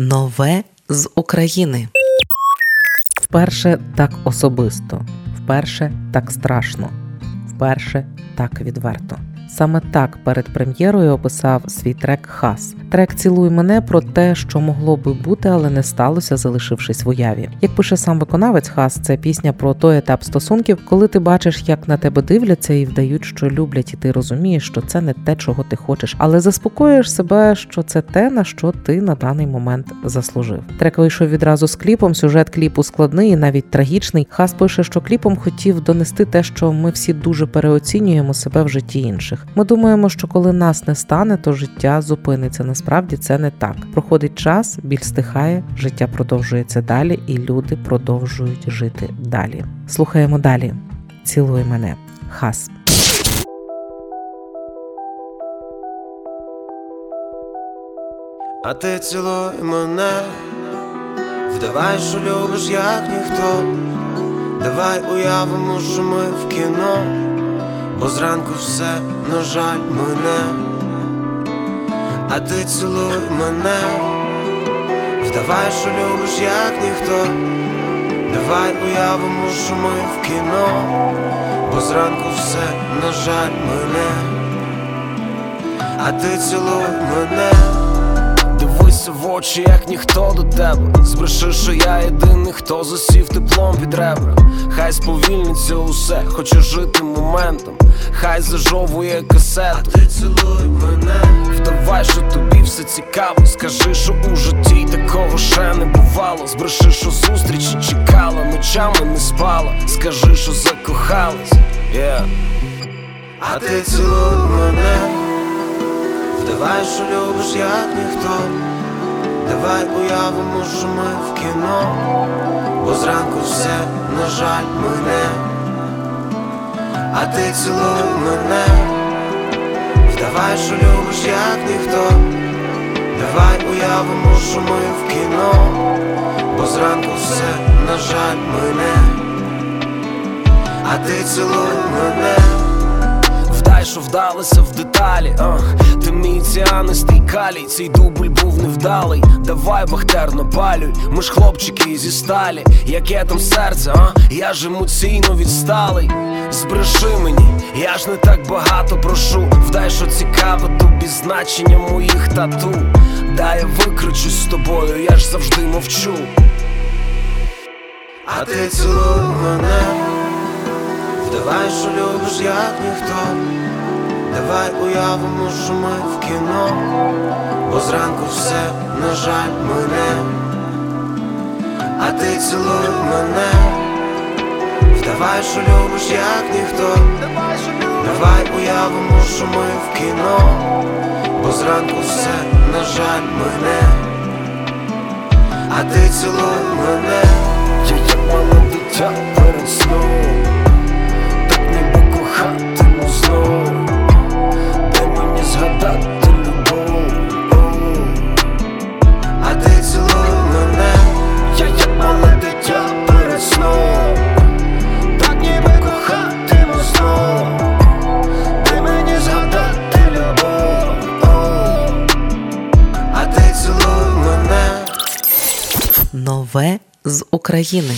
Нове з України. Вперше так особисто, вперше так страшно, вперше так відверто. Саме так перед прем'єрою описав свій трек Хас. Трек Цілуй мене про те, що могло би бути, але не сталося, залишившись в уяві. Як пише сам виконавець Хас, це пісня про той етап стосунків, коли ти бачиш, як на тебе дивляться і вдають, що люблять, і ти розумієш, що це не те, чого ти хочеш, але заспокоюєш себе, що це те, на що ти на даний момент заслужив. Трек вийшов відразу з кліпом. Сюжет кліпу складний і навіть трагічний. Хас пише, що кліпом хотів донести те, що ми всі дуже переоцінюємо себе в житті інших. Ми думаємо, що коли нас не стане, то життя зупиниться. Насправді це не так. Проходить час, біль стихає, життя продовжується далі, і люди продовжують жити далі. Слухаємо далі. Цілуй мене. Хас. А ти цілуй мене, вдавай, що любиш, як ніхто. Давай уявимо, що ми в кіно, бо зранку все, на жаль, мене. А ти цілуй мене, вдавай, що любиш, як ніхто. Давай уявимо, що ми в кіно, бо зранку все, на жаль, мене. А ти цілуй мене. Дивися в очі, як ніхто до тебе. Збреши, що я єдиний, хто засів теплом під ребра. Хай сповільниться усе, хочу жити моментом. Хай зажовує касету. Ти цілуй мене. Вдавай, що тобі все цікаво. Скажи, що у житті такого ще не бувало. Збреши, що зустрічі чекала, ночами не спала. Скажи, що закохалась. Yeah. А ти цілуй мене. Вдавай, що любиш, як ніхто. Давай уявимо, що ми в кіно, бо зранку все, на жаль, мене. А ти цілуй мене, вдавай, що любиш, як ніхто. Давай уявимо, що ми в кіно, бо зранку все, на жаль, мене. А ти цілуй мене. Вдай, що вдалося в деталі, ти мій ціанистий калій, цей дубль був невдалий. Давай бахтерно палюй, ми ж хлопчики зі сталі, яке там серце, а я ж емоційно відсталий. Збреши мені, я ж не так багато прошу. Вдай, що цікаве тобі значення моїх тату. Дай я викричусь з тобою, я ж завжди мовчу. А ти цілуй мене. Вдавай, що любиш, як ніхто. Давай уявимо, що ми в кіно, бо зранку все, на жаль, мене. А ти цілуй мене. Вдавай, що любиш, як ніхто. Давай уявимо, що ми в кіно, бо зранку все, на жаль, мене. А ти цілуй мене. Нове з України.